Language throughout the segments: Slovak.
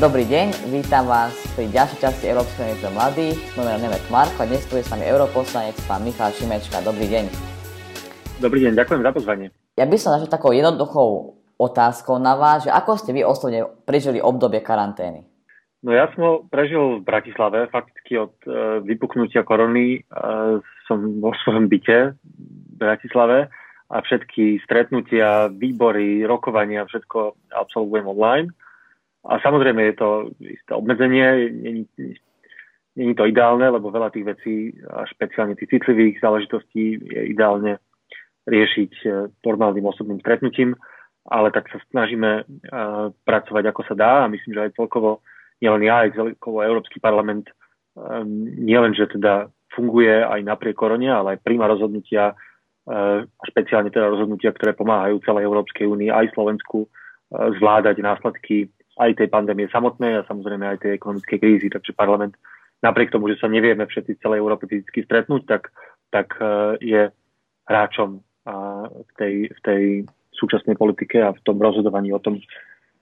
Dobrý deň, vítam vás pri ďalšej časti Európskej únie pre mladých. Moje meno je Marko a dnes tu je s nami europoslanec pán Michal Šimečka. Dobrý deň. Dobrý deň, ďakujem za pozvanie. Ja by som začal takou jednoduchou otázkou na vás, že ako ste vy osobne prežili obdobie karantény? No ja som ho prežil v Bratislave, fakticky od e, vypuknutia korony e, som vo svojom byte v Bratislave a všetky stretnutia, výbory, rokovania, všetko absolvujem online. A samozrejme je to isté obmedzenie, není, není to ideálne, lebo veľa tých vecí, a špeciálne tých citlivých záležitostí je ideálne riešiť e, normálnym osobným stretnutím, ale tak sa snažíme uh, pracovať ako sa dá. A myslím, že aj celkovo, nielen ja, aj celkovo Európsky parlament um, nielen, že teda funguje aj napriek korone, ale aj príjma rozhodnutia, špeciálne teda rozhodnutia, ktoré pomáhajú celej Európskej únii aj Slovensku zvládať následky aj tej pandémie samotnej a samozrejme aj tej ekonomickej krízy. Takže parlament napriek tomu, že sa nevieme všetci celej Európy fyzicky stretnúť, tak, tak e, je hráčom v tej, v tej súčasnej politike a v tom rozhodovaní o tom,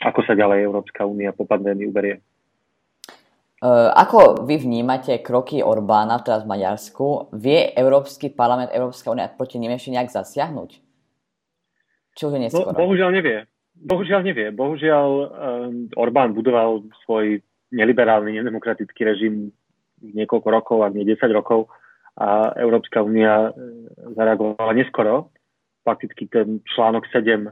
ako sa ďalej Európska únia po pandémii uberie. E, ako vy vnímate kroky Orbána teraz v Maďarsku? Vie Európsky parlament, Európska únia proti nim ešte nejak zasiahnuť? Čo už je neskoro? No, bohužiaľ nevie. Bohužiaľ nevie. Bohužiaľ um, Orbán budoval svoj neliberálny, nedemokratický režim niekoľko rokov, ak nie 10 rokov a Európska únia e, zareagovala neskoro. Fakticky ten článok 7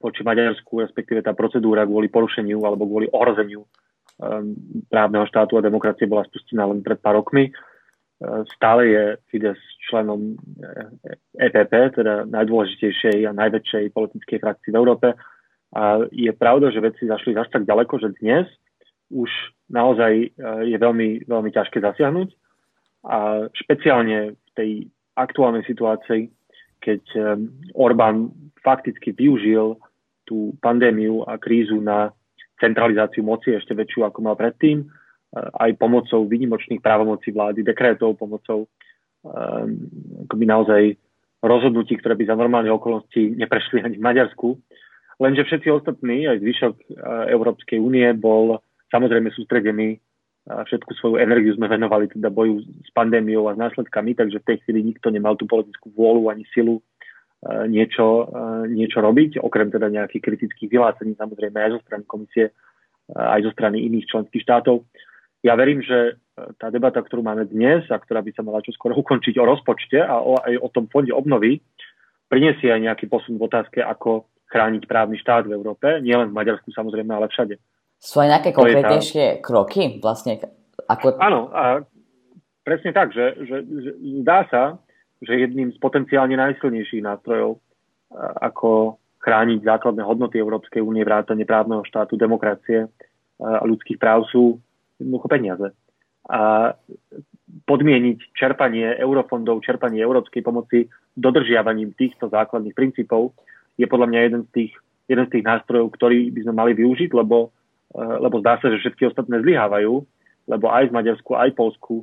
voči Maďarsku, respektíve tá procedúra kvôli porušeniu alebo kvôli ohrozeniu um, právneho štátu a demokracie bola spustená len pred pár rokmi. Stále je Fides členom EPP, e teda najdôležitejšej a najväčšej politickej frakcii v Európe. A je pravda, že veci zašli až tak ďaleko, že dnes už naozaj je veľmi, veľmi ťažké zasiahnuť. A špeciálne v tej aktuálnej situácii, keď Orbán fakticky využil tú pandémiu a krízu na centralizáciu moci ešte väčšiu, ako mal predtým, aj pomocou výnimočných právomocí vlády, dekrétov, pomocou Ehm, akoby naozaj rozhodnutí, ktoré by za normálne okolnosti neprešli ani v Maďarsku. Lenže všetci ostatní, aj zvyšok e, Európskej únie, bol samozrejme sústredený a všetku svoju energiu sme venovali teda boju s pandémiou a s následkami, takže v tej chvíli nikto nemal tú politickú vôľu ani silu niečo, niečo robiť, okrem teda nejakých kritických vyhlásení, samozrejme aj zo strany komisie, aj zo strany iných členských štátov. Ja verím, že tá debata, ktorú máme dnes a ktorá by sa mala čoskoro ukončiť o rozpočte a o, aj o tom fonde obnovy, prinesie aj nejaký posun v otázke, ako chrániť právny štát v Európe, nielen v Maďarsku samozrejme, ale všade. Sú aj nejaké konkrétnejšie tá... kroky vlastne? Ako... Áno, a presne tak, že, že, že zdá sa, že jedným z potenciálne najsilnejších nástrojov, ako chrániť základné hodnoty Európskej únie, vrátane právneho štátu, demokracie a ľudských práv sú jednoducho peniaze a podmieniť čerpanie eurofondov, čerpanie európskej pomoci dodržiavaním týchto základných princípov je podľa mňa jeden z tých, jeden z tých nástrojov, ktorý by sme mali využiť, lebo, e, lebo zdá sa, že všetky ostatné zlyhávajú, lebo aj v Maďarsku, aj v Polsku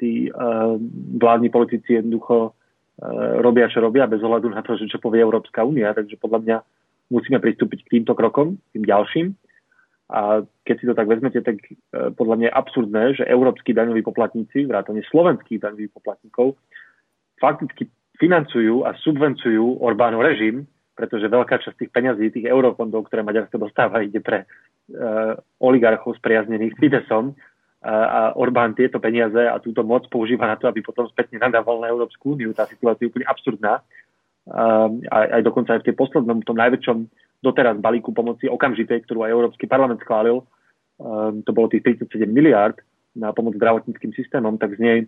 tí uh, vládni politici jednoducho uh, robia, čo robia, bez ohľadu na to, že čo povie Európska únia. Takže podľa mňa musíme pristúpiť k týmto krokom, tým ďalším. A keď si to tak vezmete, tak e, podľa mňa je absurdné, že európsky daňoví poplatníci, vrátane slovenských daňových poplatníkov, fakticky financujú a subvencujú Orbánov režim, pretože veľká časť tých peňazí, tých eurofondov, ktoré Maďarsko dostáva, ide pre uh, oligarchov spriaznených Fidesom a, a Orbán tieto peniaze a túto moc používa na to, aby potom spätne nadával na Európsku úniu. Tá situácia je úplne absurdná. Aj, aj dokonca aj v tej poslednom, tom najväčšom doteraz balíku pomoci okamžitej, ktorú aj Európsky parlament schválil, um, to bolo tých 37 miliárd na pomoc zdravotníckým systémom, tak z nej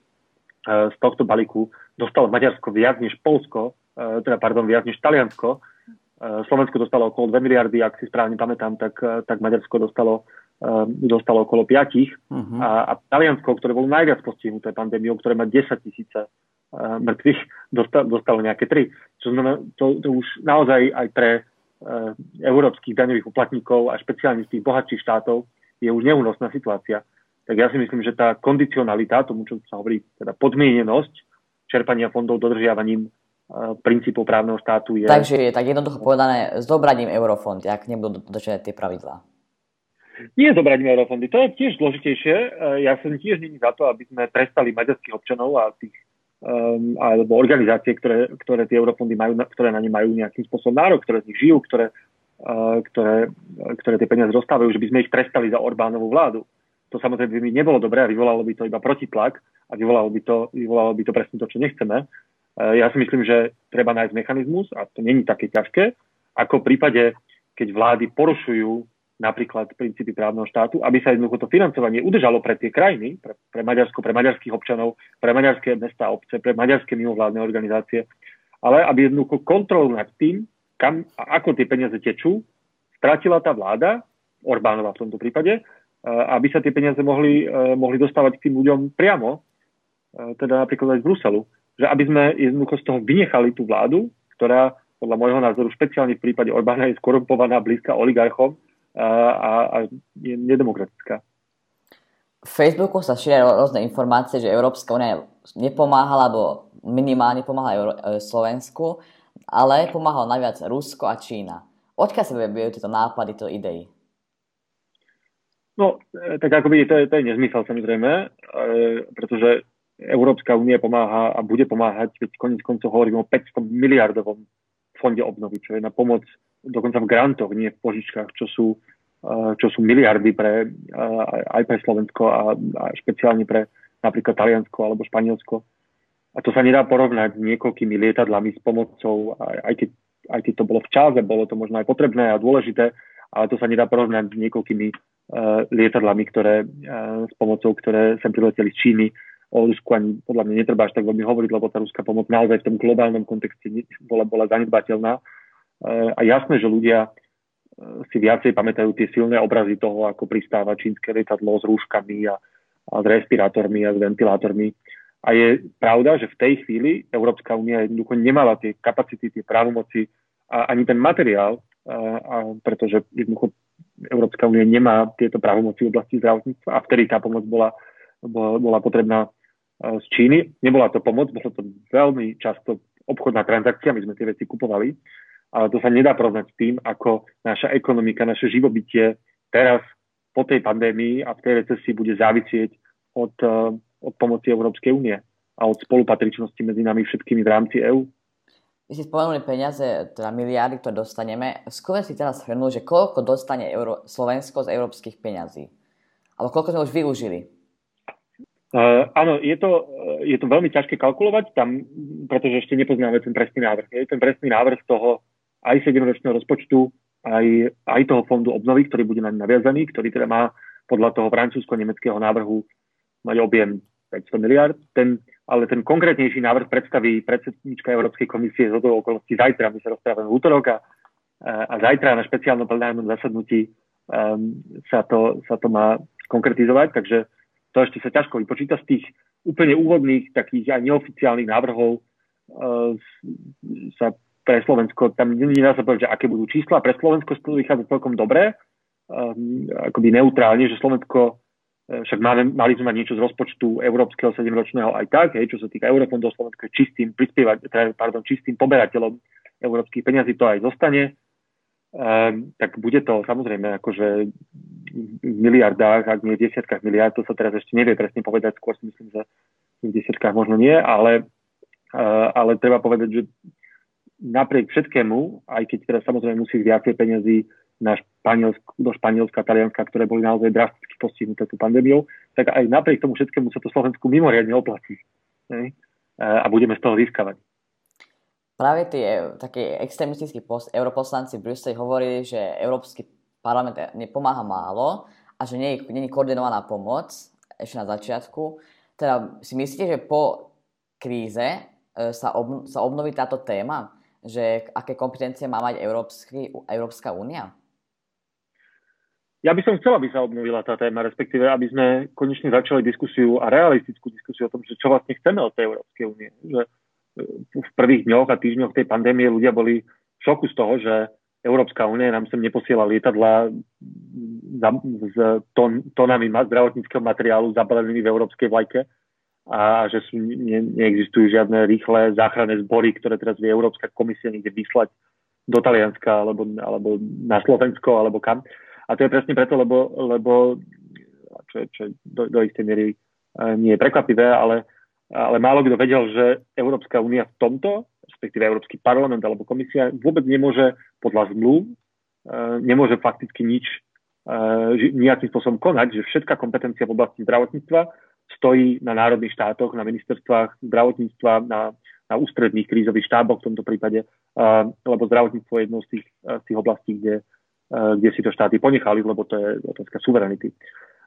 uh, z tohto balíku dostalo Maďarsko viac než Polsko, uh, teda pardon, viac než Taliansko. Uh, Slovensko dostalo okolo 2 miliardy, ak si správne pamätám, tak, tak Maďarsko dostalo dostalo okolo 5 uh-huh. a, a Taliansko, ktoré bolo najviac postihnuté pandémiou, ktoré má 10 tisíce mŕtvych, dostalo, dostalo nejaké 3. Čo znamená, to, to už naozaj aj pre európskych daňových poplatníkov a špeciálne z tých bohatších štátov je už neúnosná situácia. Tak ja si myslím, že tá kondicionalita, tomu, čo sa hovorí, teda podmienenosť čerpania fondov dodržiavaním uh, princípov právneho štátu je... Takže je tak jednoducho povedané s dobraním eurofondy, ak nebudú dodržené tie pravidlá. Nie zobrať eurofondy, to je tiež zložitejšie. E, ja som tiež není za to, aby sme prestali maďarských občanov a tých um, alebo organizácie, ktoré, ktoré tie eurofondy majú, ktoré na ne majú nejakým spôsobom nárok, ktoré z nich žijú, ktoré, uh, ktoré, ktoré tie peniaze dostávajú, že by sme ich prestali za Orbánovú vládu. To samozrejme by nebolo dobré a vyvolalo by to iba protitlak a vyvolalo by to, vyvolalo by to presne to, čo nechceme. Uh, ja si myslím, že treba nájsť mechanizmus a to není také ťažké, ako v prípade, keď vlády porušujú napríklad princípy právneho štátu, aby sa jednoducho to financovanie udržalo pre tie krajiny, pre, pre Maďarsko, pre maďarských občanov, pre maďarské mesta obce, pre maďarské mimovládne organizácie, ale aby jednoducho kontrolu nad tým, kam a ako tie peniaze tečú, stratila tá vláda, Orbánova v tomto prípade, aby sa tie peniaze mohli, e, mohli dostávať k tým ľuďom priamo, e, teda napríklad aj z Bruselu. Že aby sme jednoducho z toho vynechali tú vládu, ktorá podľa môjho názoru špeciálne v prípade Orbána je skorumpovaná blízka oligarchom a, a, je nedemokratická. V Facebooku sa šíria rôzne informácie, že Európska únia nepomáhala, alebo minimálne pomáhala Euró- e, Slovensku, ale pomáhalo najviac Rusko a Čína. Odkiaľ sa vybijú tieto nápady, tieto idei? No, e, tak ako vidíte, to je, to je nezmysel samozrejme, e, pretože Európska únia pomáha a bude pomáhať, keď konec koncov hovorím o 500 miliardovom fonde obnovy, čo je na pomoc dokonca v grantoch, nie v požičkách, čo sú, eh, čo sú miliardy pre, eh, aj pre Slovensko a, a špeciálne pre napríklad Taliansko alebo Španielsko. A to sa nedá porovnať s niekoľkými lietadlami s pomocou, aj keď, aj keď to bolo v čase, bolo to možno aj potrebné a dôležité, ale to sa nedá porovnať s niekoľkými uh, lietadlami, ktoré, uh, s pomocou, ktoré sem prileteli z Číny. O Rusku ani podľa mňa netreba až tak veľmi hovoriť, lebo tá ruská pomoc naozaj v tom globálnom kontexte bola, bola zanedbateľná a jasné, že ľudia e, si viacej pamätajú tie silné obrazy toho, ako pristáva čínske lietadlo s rúškami a, a s respirátormi a s ventilátormi. A je pravda, že v tej chvíli Európska únia jednoducho nemala tie kapacity, tie právomoci a ani ten materiál, a, a pretože jednoducho Európska únia nemá tieto právomoci v oblasti zdravotníctva a vtedy tá pomoc bola, bola, bola potrebná z Číny. Nebola to pomoc, bolo to veľmi často obchodná transakcia, my sme tie veci kupovali ale to sa nedá porovnať s tým, ako naša ekonomika, naše živobytie teraz po tej pandémii a v tej recesii bude závisieť od, eh, od pomoci Európskej únie a od spolupatričnosti medzi nami všetkými v rámci EÚ. Vy si spomenuli peniaze, teda miliardy, ktoré dostaneme. Skôr si teraz hrnul, že koľko dostane Euro- Slovensko z európskych peňazí? Alebo koľko sme už využili? Uh, áno, je to, je to veľmi ťažké kalkulovať tam, pretože ešte nepoznáme ten presný návrh. Je ten presný návrh toho, aj 7-ročného rozpočtu, aj, aj toho fondu obnovy, ktorý bude naň naviazaný, ktorý teda má podľa toho francúzsko-nemeckého návrhu mať objem 500 miliard. Ten, ale ten konkrétnejší návrh predstaví predsednička Európskej komisie z toho okolností zajtra. My sa rozprávame v útorok a, a zajtra na špeciálnom plenárnom zasadnutí um, sa, to, sa to má konkretizovať, takže to ešte sa ťažko vypočíta z tých úplne úvodných, takých aj neoficiálnych návrhov uh, sa pre Slovensko, tam nedá sa povedať, že aké budú čísla. Pre Slovensko to vychádza celkom dobre, um, akoby neutrálne, že Slovensko e, však máme, mali sme mať niečo z rozpočtu európskeho 7-ročného aj tak, hej, čo sa týka eurofondov, Slovensko je čistým teda, pardon, čistým poberateľom európskych peniazí, to aj zostane. Um, tak bude to samozrejme akože v miliardách, ak nie v desiatkách miliard, to sa teraz ešte nevie presne povedať, skôr si myslím, že v desiatkách možno nie, ale, uh, ale treba povedať, že napriek všetkému, aj keď teraz samozrejme musí viacej peniazy na Španielsk, do Španielska, Talianska, ktoré boli naozaj drasticky postihnuté tú pandémiou, tak aj napriek tomu všetkému sa to Slovensku mimoriadne oplatí. Ne? A budeme z toho získavať. Práve tie také extremistickí post, europoslanci v Bruseli hovorili, že Európsky parlament nepomáha málo a že nie je, nie je koordinovaná pomoc ešte na začiatku. Teda si myslíte, že po kríze e, sa, ob, sa obnoví táto téma? Že aké kompetencie má mať Európsky, Európska únia? Ja by som chcela, aby sa obnovila tá téma, respektíve aby sme konečne začali diskusiu a realistickú diskusiu o tom, že čo vlastne chceme od tej Európskej únie. Že e, v prvých dňoch a týždňoch tej pandémie ľudia boli v šoku z toho, že Európska únia nám sem neposiela lietadla s tón, tónami zdravotníckého materiálu zabalenými v európskej vlajke, a že sú, ne, neexistujú žiadne rýchle záchranné zbory, ktoré teraz vie Európska komisia niekde vyslať do Talianska alebo, alebo na Slovensko alebo kam. A to je presne preto, lebo, lebo čo, čo do, do istej miery nie je prekvapivé, ale, ale málo kto vedel, že Európska únia v tomto, respektíve Európsky parlament alebo komisia, vôbec nemôže podľa zmluv, nemôže fakticky nič nejakým spôsobom konať, že všetká kompetencia v oblasti zdravotníctva stojí na národných štátoch, na ministerstvách zdravotníctva, na, na ústredných krízových štáboch v tomto prípade, lebo zdravotníctvo je jednou z tých, z tých oblastí, kde, kde si to štáty ponechali, lebo to je otázka suverenity.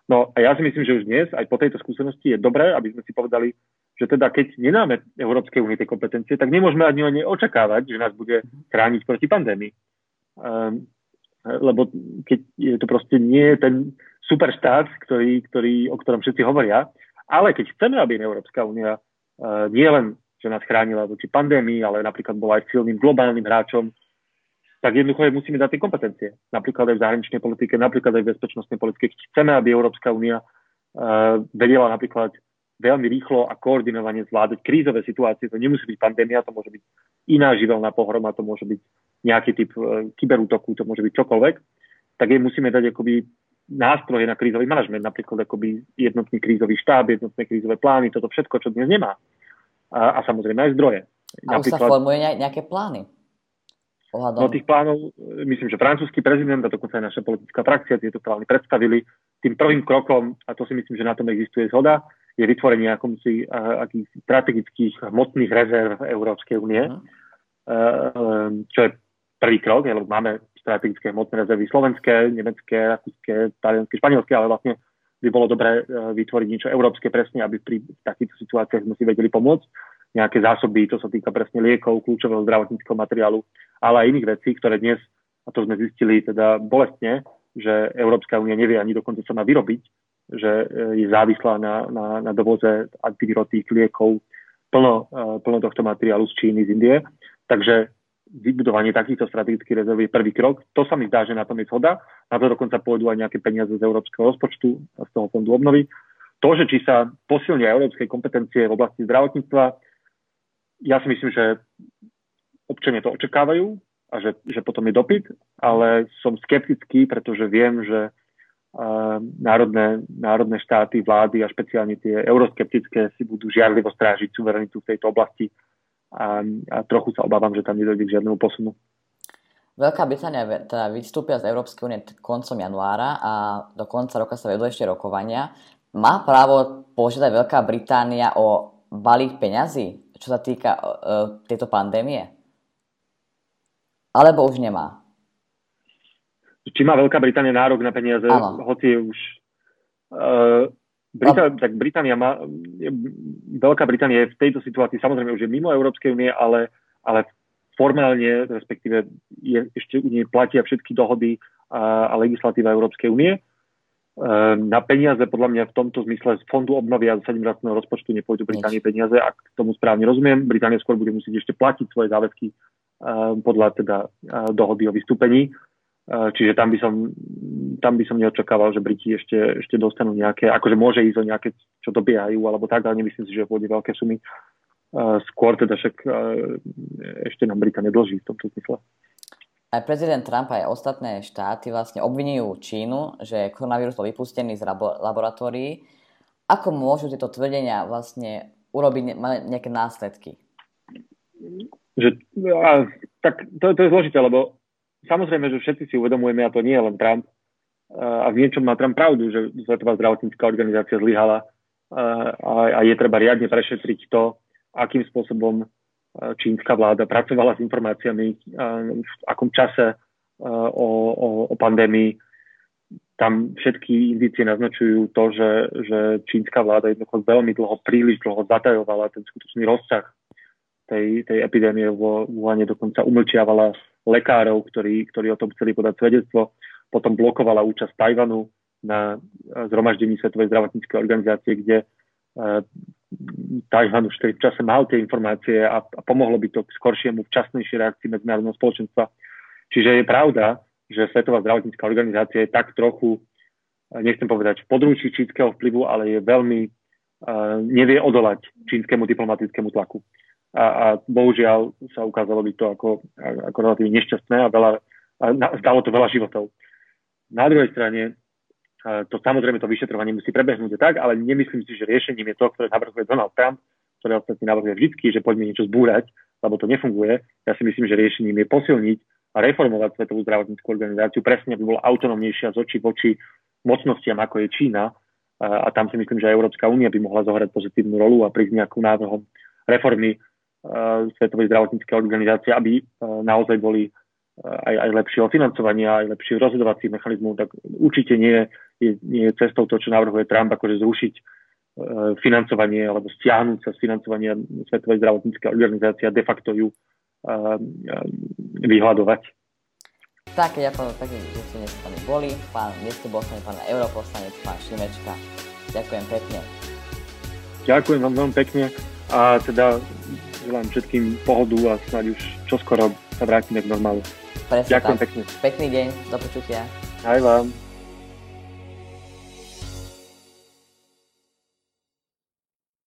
No a ja si myslím, že už dnes, aj po tejto skúsenosti, je dobré, aby sme si povedali, že teda keď nenáme Európskej únie tie kompetencie, tak nemôžeme ani ani očakávať, že nás bude chrániť proti pandémii. Um, lebo keď je to proste nie ten super štát, ktorý, ktorý, o ktorom všetci hovoria, ale keď chceme, aby Európska únia uh, nie len, že nás chránila voči pandémii, ale napríklad bola aj silným globálnym hráčom, tak jednoducho musíme dať tie kompetencie. Napríklad aj v zahraničnej politike, napríklad aj v bezpečnostnej politike. Keď chceme, aby Európska únia uh, vedela napríklad veľmi rýchlo a koordinovane zvládať krízové situácie. To nemusí byť pandémia, to môže byť iná živelná pohroma, to môže byť nejaký typ uh, kyberútoku, to môže byť čokoľvek. Tak jej musíme dať akoby nástroje na krízový manažment, napríklad akoby jednotný krízový štáb, jednotné krízové plány, toto všetko, čo dnes nemá. A, a samozrejme aj zdroje. A už sa formuje nejaké plány? Ohľadom... No tých plánov, myslím, že francúzsky prezident a dokonca aj naša politická frakcia tieto plány predstavili. Tým prvým krokom, a to si myslím, že na tom existuje zhoda, je vytvorenie akomsi akých strategických hmotných rezerv Európskej únie, uh. čo je prvý krok, lebo máme strategické hmotné rezervy slovenské, nemecké, rakúske, talianské, španielské, ale vlastne by bolo dobré e, vytvoriť niečo európske presne, aby pri takýchto situáciách sme si vedeli pomôcť. Nejaké zásoby, to sa týka presne liekov, kľúčového zdravotníckého materiálu, ale aj iných vecí, ktoré dnes, a to sme zistili teda bolestne, že Európska únia nevie ani dokonca sama vyrobiť, že e, je závislá na, na, na dovoze antivirotík, liekov, plno, e, plno tohto materiálu z Číny, z Indie. Takže vybudovanie takýchto strategických rezerv je prvý krok. To sa mi zdá, že na tom je zhoda. Na to dokonca pôjdu aj nejaké peniaze z európskeho rozpočtu z toho fondu obnovy. To, že či sa posilnia európske kompetencie v oblasti zdravotníctva, ja si myslím, že občania to očakávajú a že, že potom je dopyt, ale som skeptický, pretože viem, že uh, národné, národné štáty, vlády a špeciálne tie euroskeptické si budú žiarlivo strážiť suverenitu v tejto oblasti a, a trochu sa obávam, že tam nedojde k žiadnemu posunu. Veľká Británia teda vystúpia z Európskej únie koncom januára a do konca roka sa vedú ešte rokovania. Má právo požiadať Veľká Británia o balík peňazí, čo sa týka uh, tejto pandémie? Alebo už nemá? Či má Veľká Británia nárok na peniaze, ano. hoci je už... Uh, Brita- tak Británia má, Veľká Británia je v tejto situácii samozrejme už je mimo Európskej únie, ale, ale formálne, respektíve je, ešte u nej platia všetky dohody a, a legislatíva Európskej únie. E, na peniaze podľa mňa v tomto zmysle z fondu obnovy a z 7 rozpočtu nepôjdu Británie peniaze, ak tomu správne rozumiem. Británia skôr bude musieť ešte platiť svoje záväzky e, podľa teda e, dohody o vystúpení. Čiže tam by som, tam by som neočakával, že Briti ešte, ešte dostanú nejaké, akože môže ísť o nejaké, čo dobiehajú, alebo tak, ale nemyslím si, že pôjde veľké sumy. Skôr teda však ešte nám Brita nedlží v tomto zmysle. Aj prezident Trump aj ostatné štáty vlastne obvinujú Čínu, že koronavírus bol vypustený z laboratórií. Ako môžu tieto tvrdenia vlastne urobiť nejaké následky? Že, a, tak to, to je zložité, lebo samozrejme, že všetci si uvedomujeme, a to nie je len Trump, a v niečom má Trump pravdu, že Svetová zdravotnícká organizácia zlyhala a, a je treba riadne prešetriť to, akým spôsobom čínska vláda pracovala s informáciami, v akom čase o, o, o pandémii. Tam všetky indície naznačujú to, že, že čínska vláda jednoducho veľmi dlho, príliš dlho zatajovala ten skutočný rozsah tej, tej epidémie vo Wuhane, dokonca umlčiavala lekárov, ktorí, ktorí o tom chceli podať svedectvo. Potom blokovala účasť Tajvanu na zhromaždení Svetovej zdravotníckej organizácie, kde uh, Tajvan už v čase mal tie informácie a, a pomohlo by to k skoršiemu, včasnejšej reakcii medzinárodného spoločenstva. Čiže je pravda, že Svetová zdravotnícká organizácia je tak trochu, nechcem povedať, v područí čínskeho vplyvu, ale je veľmi, nevie odolať čínskemu diplomatickému tlaku a, a bohužiaľ sa ukázalo byť to ako, ako relatívne nešťastné a, veľa, a stalo to veľa životov. Na druhej strane, to samozrejme to vyšetrovanie musí prebehnúť tak, ale nemyslím si, že riešením je to, ktoré navrhuje Donald Trump, ktoré ostatní navrhuje vždy, že poďme niečo zbúrať, lebo to nefunguje. Ja si myslím, že riešením je posilniť a reformovať Svetovú zdravotníckú organizáciu presne, aby bola autonomnejšia z očí v oči mocnostiam, ako je Čína. A tam si myslím, že aj Európska únia by mohla zohrať pozitívnu rolu a prísť nejakú návrhom reformy Svetovej zdravotníckej organizácie, aby naozaj boli aj, aj lepšieho financovania, aj lepšieho rozhodovacích mechanizmov, tak určite nie je, nie je cestou to, čo navrhuje Trump, akože zrušiť financovanie alebo stiahnuť sa z financovania Svetovej zdravotníckej organizácie a de facto ju vyhľadovať. Tak, ja poviem také, že ste dnes s boli. Pán, bol s pán europoslanec, pán Šimečka. Ďakujem pekne. Ďakujem vám veľmi pekne a teda želám všetkým pohodu a snáď už čoskoro sa vrátime k normálu. Presne Ďakujem tak. pekne. Pekný deň, do počutia. Aj vám.